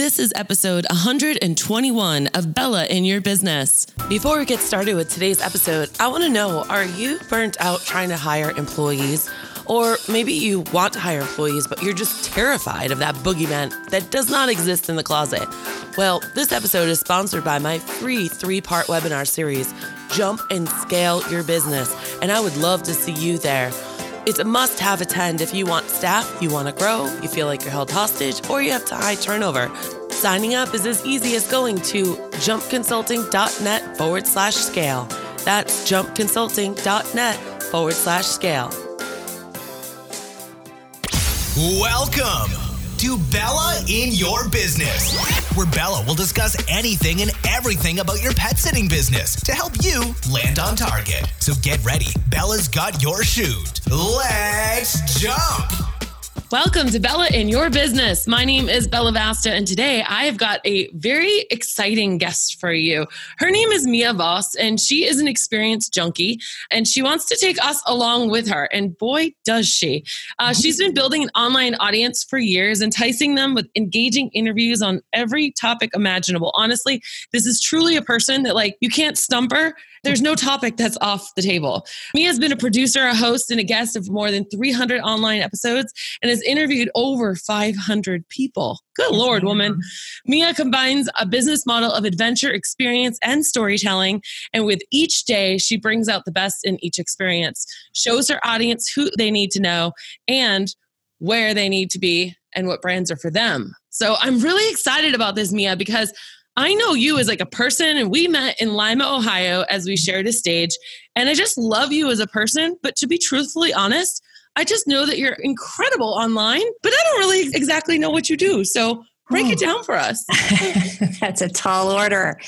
This is episode 121 of Bella in Your Business. Before we get started with today's episode, I want to know are you burnt out trying to hire employees? Or maybe you want to hire employees, but you're just terrified of that boogeyman that does not exist in the closet. Well, this episode is sponsored by my free three part webinar series, Jump and Scale Your Business. And I would love to see you there. It's a must have attend if you want staff, you want to grow, you feel like you're held hostage, or you have to high turnover. Signing up is as easy as going to jumpconsulting.net forward slash scale. That's jumpconsulting.net forward slash scale. Welcome to Bella in Your Business, where Bella will discuss anything and everything about your pet sitting business to help you land on target. So get ready. Bella's got your chute. Let's jump. Welcome to Bella in Your Business. My name is Bella Vasta, and today I have got a very exciting guest for you. Her name is Mia Voss, and she is an experienced junkie, and she wants to take us along with her. And boy, does she! Uh, she's been building an online audience for years, enticing them with engaging interviews on every topic imaginable. Honestly, this is truly a person that, like, you can't stump her. There's no topic that's off the table. Mia has been a producer, a host, and a guest of more than 300 online episodes and has interviewed over 500 people. Good Lord, woman. Mia combines a business model of adventure, experience, and storytelling. And with each day, she brings out the best in each experience, shows her audience who they need to know and where they need to be and what brands are for them. So I'm really excited about this, Mia, because I know you as like a person, and we met in Lima, Ohio, as we shared a stage. And I just love you as a person. But to be truthfully honest, I just know that you're incredible online, but I don't really exactly know what you do. So break oh. it down for us. That's a tall order.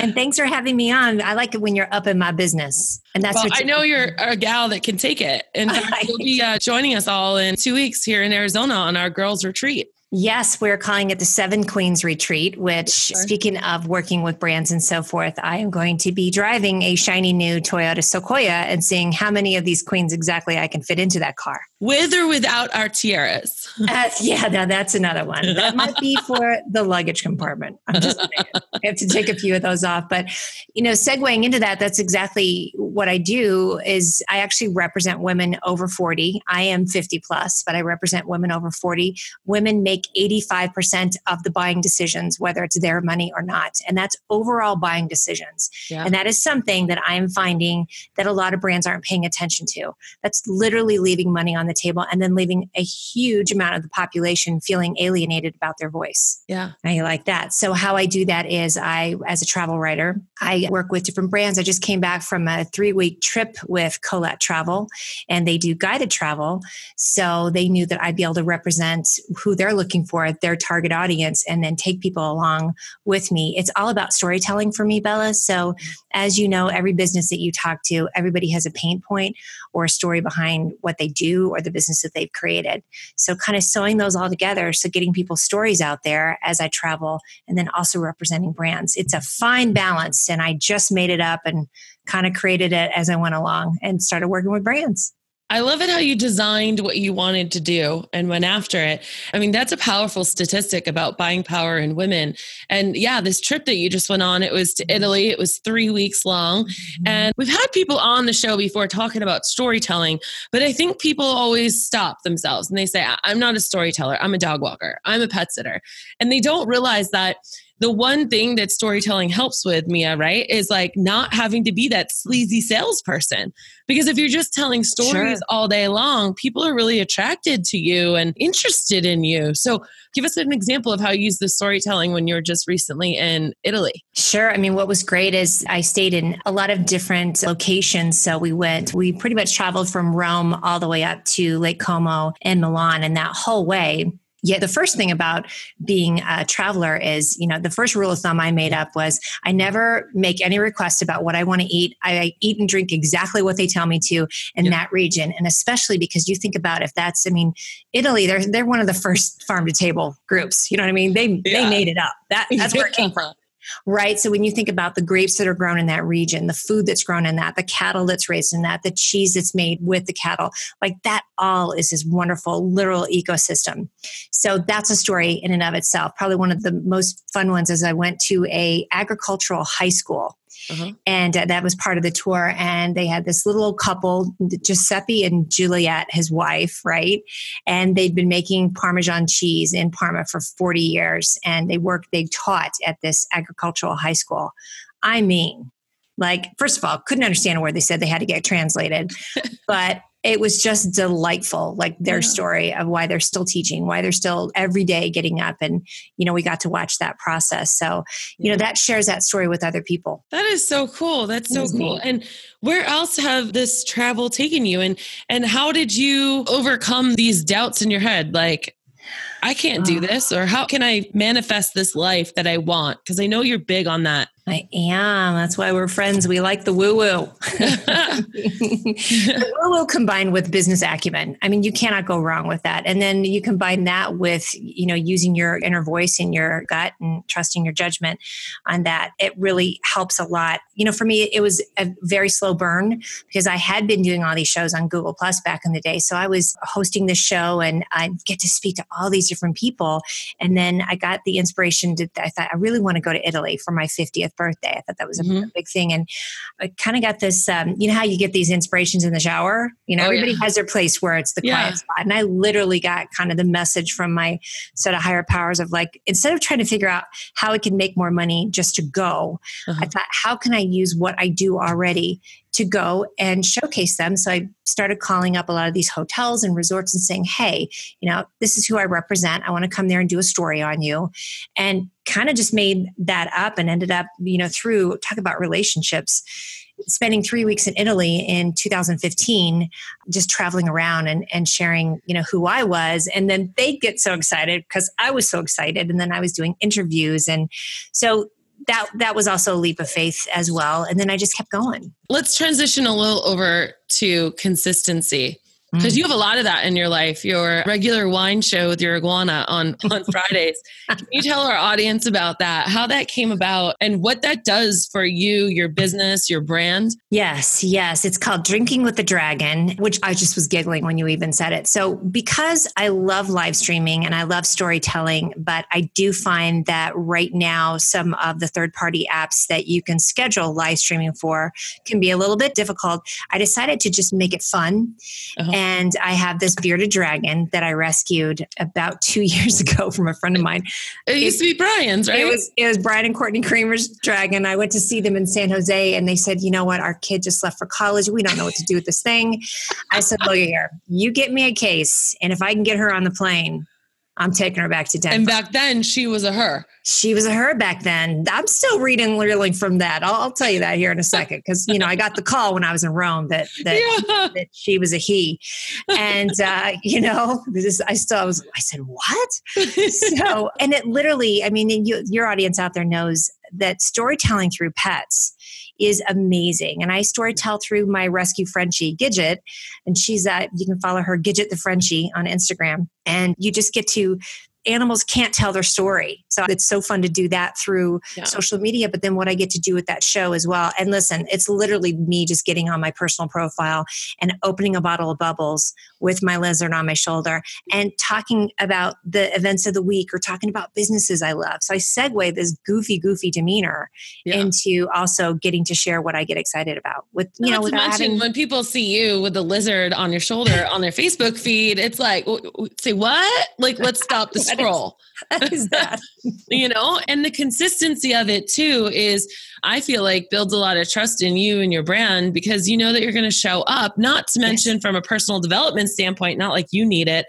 And thanks for having me on. I like it when you're up in my business. And that's well, what I know you're a gal that can take it. And you'll be uh, joining us all in two weeks here in Arizona on our girls' retreat. Yes, we're calling it the Seven Queens Retreat, which, sure. speaking of working with brands and so forth, I am going to be driving a shiny new Toyota Sequoia and seeing how many of these queens exactly I can fit into that car. With or without our tiaras? Uh, yeah, now that's another one. That might be for the luggage compartment. I'm just saying. I have to take a few of those off. But, you know, segueing into that, that's exactly what I do is I actually represent women over 40. I am 50 plus, but I represent women over 40. Women make 85% of the buying decisions, whether it's their money or not. And that's overall buying decisions. Yeah. And that is something that I am finding that a lot of brands aren't paying attention to. That's literally leaving money on the table and then leaving a huge amount of the population feeling alienated about their voice. Yeah. I like that. So how I do that is I, as a travel writer, I work with different brands. I just came back from a three week trip with Collette Travel and they do guided travel. So they knew that I'd be able to represent who they're looking looking for their target audience and then take people along with me. It's all about storytelling for me, Bella. So, as you know, every business that you talk to, everybody has a pain point or a story behind what they do or the business that they've created. So, kind of sewing those all together. So, getting people's stories out there as I travel and then also representing brands. It's a fine balance. And I just made it up and kind of created it as I went along and started working with brands. I love it how you designed what you wanted to do and went after it. I mean, that's a powerful statistic about buying power in women. And yeah, this trip that you just went on, it was to Italy. It was three weeks long. Mm-hmm. And we've had people on the show before talking about storytelling, but I think people always stop themselves and they say, I'm not a storyteller. I'm a dog walker. I'm a pet sitter. And they don't realize that the one thing that storytelling helps with Mia, right, is like not having to be that sleazy salesperson. Because if you're just telling stories sure. all day long, people are really attracted to you and interested in you. So give us an example of how you use the storytelling when you were just recently in Italy. Sure. I mean, what was great is I stayed in a lot of different locations. So we went, we pretty much traveled from Rome all the way up to Lake Como and Milan. And that whole way, yeah, the first thing about being a traveler is, you know, the first rule of thumb I made up was I never make any requests about what I want to eat. I eat and drink exactly what they tell me to in yep. that region. And especially because you think about if that's, I mean, Italy, they're they're one of the first farm to table groups. You know what I mean? They yeah. they made it up. That that's where it came from. Right. So when you think about the grapes that are grown in that region, the food that's grown in that, the cattle that's raised in that, the cheese that's made with the cattle, like that all is this wonderful literal ecosystem. So that's a story in and of itself. Probably one of the most fun ones is I went to a agricultural high school uh-huh. And uh, that was part of the tour. And they had this little couple, Giuseppe and Juliet, his wife, right? And they'd been making Parmesan cheese in Parma for 40 years. And they worked, they taught at this agricultural high school. I mean, like, first of all, couldn't understand a word they said. They had to get translated. but it was just delightful like their yeah. story of why they're still teaching why they're still every day getting up and you know we got to watch that process so you know that shares that story with other people that is so cool that's so mm-hmm. cool neat. and where else have this travel taken you and and how did you overcome these doubts in your head like I can't do uh. this, or how can I manifest this life that I want? Because I know you're big on that. I am. That's why we're friends. We like the woo woo. woo woo combined with business acumen. I mean, you cannot go wrong with that. And then you combine that with, you know, using your inner voice and your gut and trusting your judgment on that. It really helps a lot. You know, for me, it was a very slow burn because I had been doing all these shows on Google Plus back in the day. So I was hosting this show and I get to speak to all these different people. And then I got the inspiration to, I thought, I really want to go to Italy for my 50th 50th birthday. I thought that was a, mm-hmm. big thing. And I kind of got this, um, you know, how you get these inspirations in the shower? You know, oh, everybody yeah. has their place where it's the yeah. quiet spot. And I literally got kind of the message from my set of higher powers of like, instead of trying to figure out how I can make more money just to go, uh-huh. I thought, how can I use what I do already to go and showcase them. So I started calling up a lot of these hotels and resorts and saying, hey, you know, this is who I represent. I want to come there and do a story on you. And kind of just made that up and ended up, you know, through talk about relationships. Spending three weeks in Italy in 2015, just traveling around and, and sharing, you know, who I was. And then they get so excited because I was so excited. And then I was doing interviews. And so that that was also a leap of faith as well. And then i just kept going. Let's transition a little over to consistency because mm. you have a lot of that in your life your regular wine show with your iguana on on fridays. Can you tell our audience about that? How that came about and what that does for you your business your brand? Yes yes. It's called drinking with the dragon which i just was giggling when you even said it. So because i love live streaming and i love storytelling but i do find that right now some of the third party apps that you can schedule live streaming for can be a little bit difficult. I decided to just make it fun uh-huh and I have this bearded dragon that I rescued about two years ago from a friend of mine. It, used to be Brian's, right? It was it was Brian and Courtney Kramer's dragon. I went to see them in San Jose, and they said, "You know what? Our kid just left for college. We don't know what to do with this thing." I said, "Look here, you get me a case, and if I can get her on the plane, I'm taking her back to Denver. And back then, she was a her. She was a her back then. I'm still reading, reeling from that. I'll, I'll tell you that here in a second because you know I got the call when I was in Rome that that, yeah. that she was a he, and uh, you know this, I still I was I said what? so and it literally, I mean, you, your audience out there knows that storytelling through pets is amazing. And I storytell through my rescue Frenchie, Gidget, and she's at, you can follow her, Gidget the Frenchie on Instagram. And you just get to animals can't tell their story. So it's so fun to do that through yeah. social media, but then what I get to do with that show as well. And listen, it's literally me just getting on my personal profile and opening a bottle of bubbles with my lizard on my shoulder and talking about the events of the week or talking about businesses I love. So I segue this goofy, goofy demeanor yeah. into also getting to share what I get excited about with, you Not know, to mention having, when people see you with the lizard on your shoulder on their Facebook feed, it's like, say what? Like, let's stop the scroll. is that? you know, and the consistency of it too is I feel like builds a lot of trust in you and your brand because you know that you're going to show up, not to mention yes. from a personal development standpoint, not like you need it,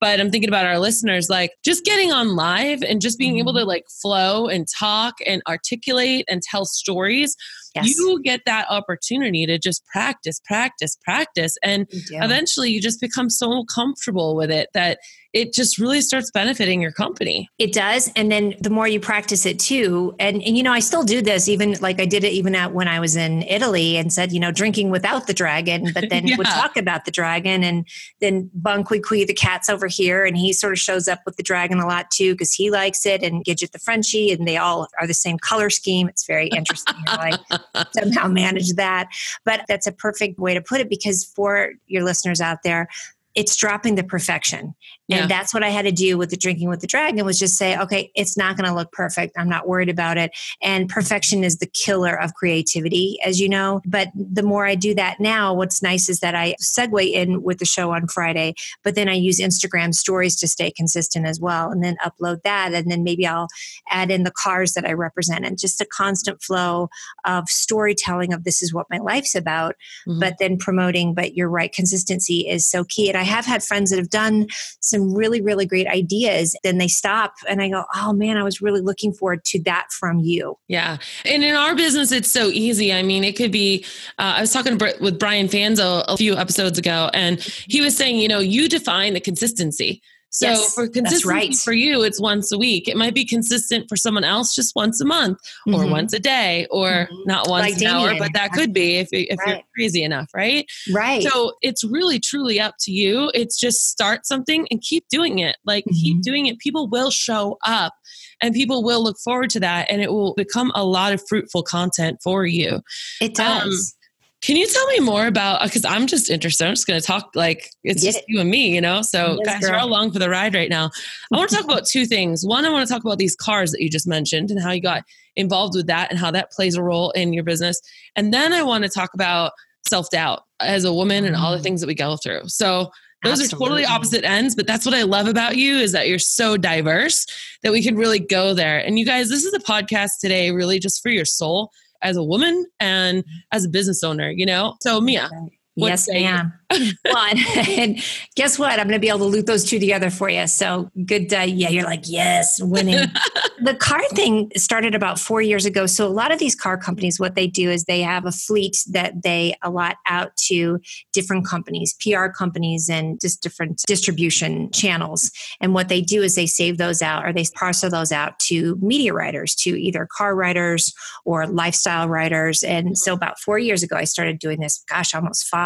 but I'm thinking about our listeners, like just getting on live and just being mm-hmm. able to like flow and talk and articulate and tell stories yes. you get that opportunity to just practice, practice, practice. And eventually you just become so comfortable with it that it just really starts benefiting your company. It does. And then the more you practice it too, and, and you know, I still do this even like I did it even at when I was in Italy and said, you know, drinking without the dragon, but then yeah. would talk about the dragon and then Bunquiqui, the cat's over here, and he sort of shows up with the dragon a lot too because he likes it and Gidget the Frenchie, and they all are the same color scheme. It's very interesting how I somehow manage that. But that's a perfect way to put it because for your listeners out there, it's dropping the perfection. And yeah. that's what I had to do with the drinking with the dragon was just say, okay, it's not going to look perfect. I'm not worried about it. And perfection is the killer of creativity, as you know. But the more I do that now, what's nice is that I segue in with the show on Friday, but then I use Instagram stories to stay consistent as well, and then upload that. And then maybe I'll add in the cars that I represent and just a constant flow of storytelling of this is what my life's about, mm-hmm. but then promoting. But you're right, consistency is so key. And I have had friends that have done some really, really great ideas. Then they stop and I go, oh man, I was really looking forward to that from you. Yeah. And in our business, it's so easy. I mean, it could be, uh, I was talking with Brian Fanzo a few episodes ago, and he was saying, you know, you define the consistency. So yes, for consistency right. for you, it's once a week. It might be consistent for someone else just once a month or mm-hmm. once a day or mm-hmm. not once like an Damien. hour, but that could be if, if right. you're crazy enough, right? Right. So it's really truly up to you. It's just start something and keep doing it. Like mm-hmm. keep doing it. People will show up and people will look forward to that and it will become a lot of fruitful content for you. It does. Um, can you tell me more about because I'm just interested. I'm just going to talk like it's Get just it. you and me, you know. So yes, guys, girl. you're all along for the ride right now. I want to talk about two things. One, I want to talk about these cars that you just mentioned and how you got involved with that and how that plays a role in your business. And then I want to talk about self doubt as a woman and all the mm. things that we go through. So those Absolutely. are totally opposite ends, but that's what I love about you is that you're so diverse that we can really go there. And you guys, this is a podcast today, really just for your soul as a woman and as a business owner, you know? So, Mia. Yes, ma'am. well, and, guess what? I'm going to be able to loop those two together for you. So good. Uh, yeah, you're like, yes, winning. the car thing started about four years ago. So a lot of these car companies, what they do is they have a fleet that they allot out to different companies, PR companies, and just different distribution channels. And what they do is they save those out or they parcel those out to media writers, to either car writers or lifestyle writers. And so about four years ago, I started doing this, gosh, almost five.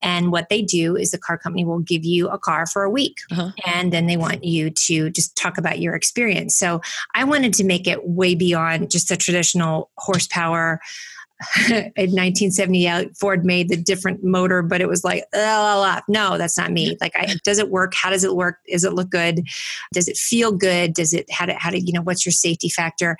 And and what they do is the car company will give you a car for a week uh-huh. and then they want you to just talk about your experience. So I wanted to make it way beyond just the traditional horsepower. in 1978 ford made the different motor but it was like oh, no that's not me. Like I, does it work? How does it work? Does it look good? Does it feel good? Does it how to how to you know what's your safety factor?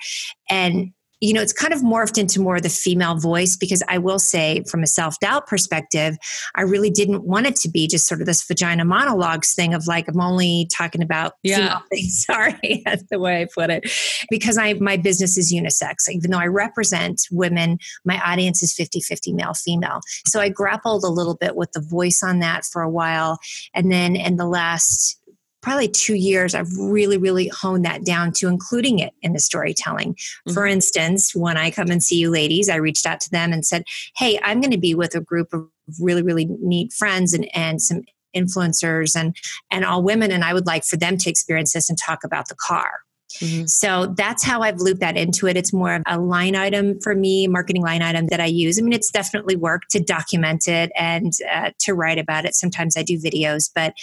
And you know, it's kind of morphed into more of the female voice because I will say, from a self doubt perspective, I really didn't want it to be just sort of this vagina monologues thing of like, I'm only talking about yeah. female things. Sorry, that's the way I put it. Because I my business is unisex. Even though I represent women, my audience is 50 50 male female. So I grappled a little bit with the voice on that for a while. And then in the last probably two years, I've really, really honed that down to including it in the storytelling. Mm-hmm. For instance, when I come and see you ladies, I reached out to them and said, Hey, I'm going to be with a group of really, really neat friends and, and some influencers and, and all women. And I would like for them to experience this and talk about the car. Mm-hmm. So that's how I've looped that into it. It's more of a line item for me, marketing line item that I use. I mean, it's definitely work to document it and uh, to write about it. Sometimes I do videos, but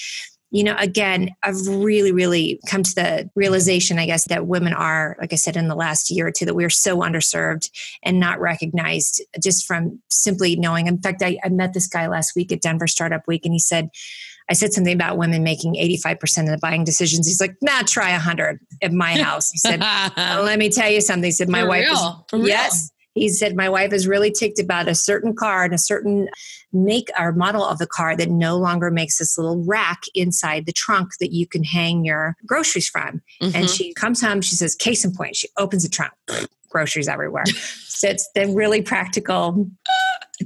you know, again, I've really, really come to the realization, I guess, that women are, like I said, in the last year or two, that we're so underserved and not recognized just from simply knowing. In fact, I, I met this guy last week at Denver Startup Week, and he said, I said something about women making 85% of the buying decisions. He's like, nah, try 100 at my house. He said, well, let me tell you something. He said, my For wife real? is, yes. He said, My wife is really ticked about a certain car and a certain make or model of the car that no longer makes this little rack inside the trunk that you can hang your groceries from. Mm-hmm. And she comes home, she says, Case in point, she opens the trunk, groceries everywhere. so it's the really practical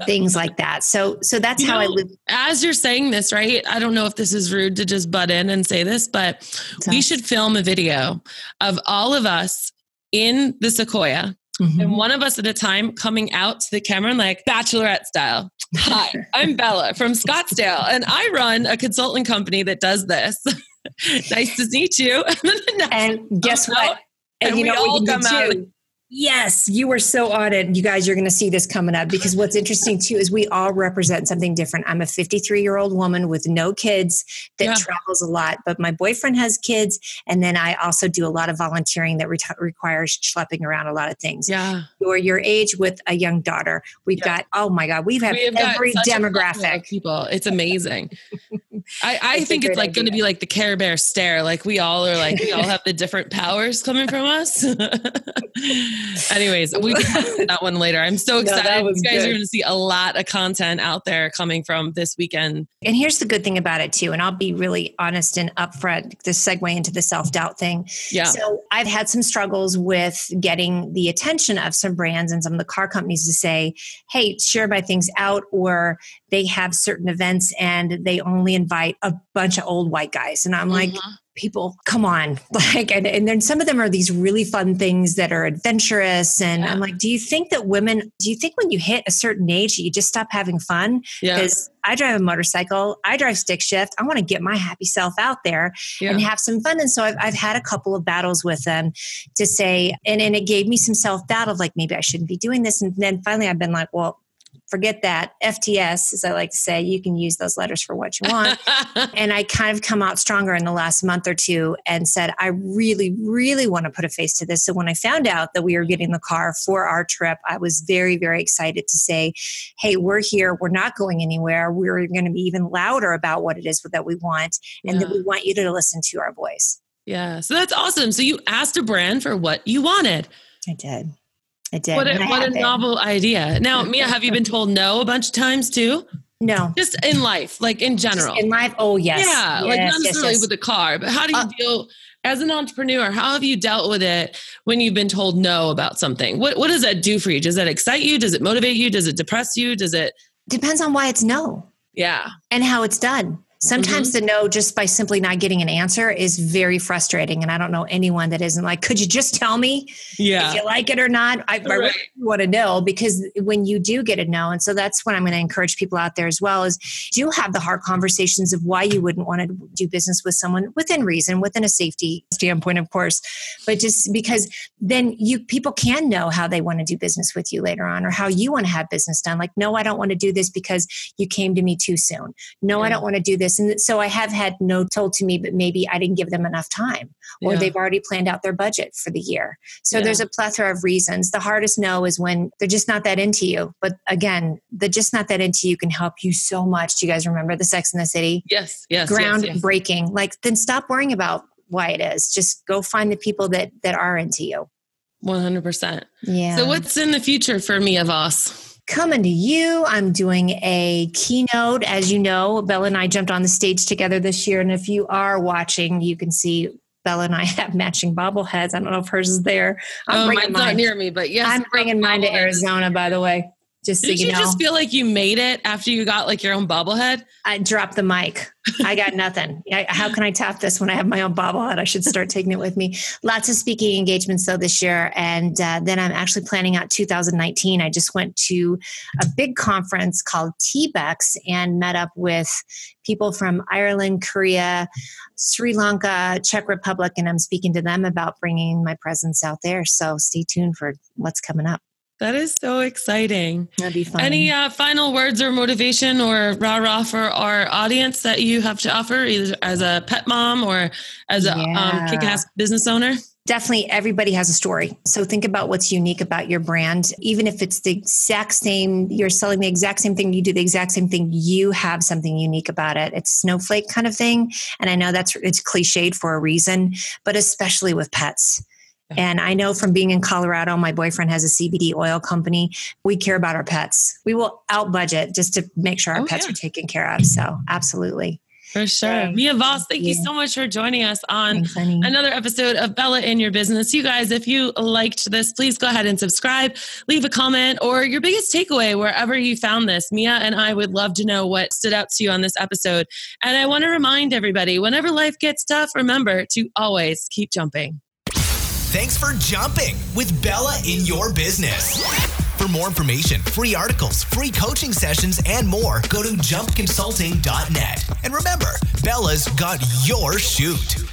things like that. So so that's you how know, I live. As you're saying this, right? I don't know if this is rude to just butt in and say this, but we should film a video of all of us in the Sequoia mm-hmm. and one of us at a time coming out to the camera and like bachelorette style. Hi, I'm Bella from Scottsdale, and I run a consulting company that does this. nice to meet you. and guess what? And, and you know all come out. Too? Yes, you were so on it. You guys you're going to see this coming up because what's interesting too is we all represent something different. I'm a 53 year old woman with no kids that yeah. travels a lot, but my boyfriend has kids. And then I also do a lot of volunteering that re- requires schlepping around a lot of things. Yeah. Or your age with a young daughter. We've yeah. got, oh my God, we've had we every demographic. People. It's amazing. I, I think it's like going to be like the Care Bear stare. Like we all are like, we all have the different powers coming from us. Anyways, we can that one later. I'm so excited. No, you guys good. are going to see a lot of content out there coming from this weekend. And here's the good thing about it too, and I'll be really honest and upfront. This segue into the self doubt thing. Yeah. So I've had some struggles with getting the attention of some brands and some of the car companies to say, "Hey, share my things out," or they have certain events and they only invite a bunch of old white guys, and I'm mm-hmm. like people come on like and, and then some of them are these really fun things that are adventurous and yeah. i'm like do you think that women do you think when you hit a certain age you just stop having fun because yeah. i drive a motorcycle i drive stick shift i want to get my happy self out there yeah. and have some fun and so I've, I've had a couple of battles with them to say and, and it gave me some self-doubt of like maybe i shouldn't be doing this and then finally i've been like well forget that. FTS, as I like to say, you can use those letters for what you want. and I kind of come out stronger in the last month or two and said, I really, really want to put a face to this. So when I found out that we were getting the car for our trip, I was very, very excited to say, hey, we're here. We're not going anywhere. We're going to be even louder about what it is that we want and yeah. that we want you to listen to our voice. Yeah. So that's awesome. So you asked a brand for what you wanted. I did. I did. What a, what a novel idea. Now, Mia, have you been told no a bunch of times too? No. Just in life, like in general. Just in life. Oh, yes. Yeah. Yes, like not necessarily yes, yes. with a car, but how do you uh, deal as an entrepreneur? How have you dealt with it when you've been told no about something? What what does that do for you? Does that excite you? Does it motivate you? Does it depress you? Does it depends on why it's no. Yeah. And how it's done. Sometimes mm-hmm. the no, just by simply not getting an answer, is very frustrating. And I don't know anyone that isn't like, could you just tell me yeah. if you like it or not? I, right. I really want to know because when you do get a no, and so that's what I'm going to encourage people out there as well is do have the hard conversations of why you wouldn't want to do business with someone within reason, within a safety standpoint, of course, but just because then you people can know how they want to do business with you later on or how you want to have business done. Like, no, I don't want to do this because you came to me too soon. No, yeah. I don't want to do this this. And so I have had no told to me, but maybe I didn't give them enough time or yeah. they've already planned out their budget for the year. So yeah. there's a plethora of reasons. The hardest no is when they're just not that into you. But again, the just not that into you can help you so much. Do you guys remember the Sex in the City? Yes, yes. Groundbreaking. Yes, yes. Like then stop worrying about why it is. Just go find the people that that are into you. 100%. Yeah. So what's in the future for Mia Voss? Coming to you. I'm doing a keynote. As you know, Bella and I jumped on the stage together this year. And if you are watching, you can see Bella and I have matching bobbleheads. I don't know if hers is there. I'm oh, bringing mine's mine. not near me, but yes. I'm bringing mine to Arizona, by the way. Just Did so you, you know. just feel like you made it after you got like your own bobblehead? I dropped the mic. I got nothing. I, how can I tap this when I have my own bobblehead? I should start taking it with me. Lots of speaking engagements though this year, and uh, then I'm actually planning out 2019. I just went to a big conference called TBEX and met up with people from Ireland, Korea, Sri Lanka, Czech Republic, and I'm speaking to them about bringing my presence out there. So stay tuned for what's coming up. That is so exciting. That'd be fun. Any uh, final words or motivation or rah rah for our audience that you have to offer, either as a pet mom or as a um, yeah. um, kick ass business owner? Definitely, everybody has a story. So think about what's unique about your brand. Even if it's the exact same, you're selling the exact same thing, you do the exact same thing, you have something unique about it. It's snowflake kind of thing. And I know that's it's cliched for a reason, but especially with pets and I know from being in Colorado, my boyfriend has a CBD oil company. We care about our pets. We will out budget just to make sure our oh, pets yeah. are taken care of. So, absolutely. For sure. Mia Voss, thank you. you. so much for joining us on Thanks, another episode of Bella in Your Business. You guys, if you liked this, please go ahead and subscribe, leave a comment, or your biggest takeaway wherever you found this. Mia and I would love to know what stood out to you on this episode. And I want to remind everybody whenever life gets tough, remember to always keep jumping. Thanks for jumping with Bella in your business. For more information, free articles, free coaching sessions, and more, go to jumpconsulting.net. And remember, Bella's got your chute.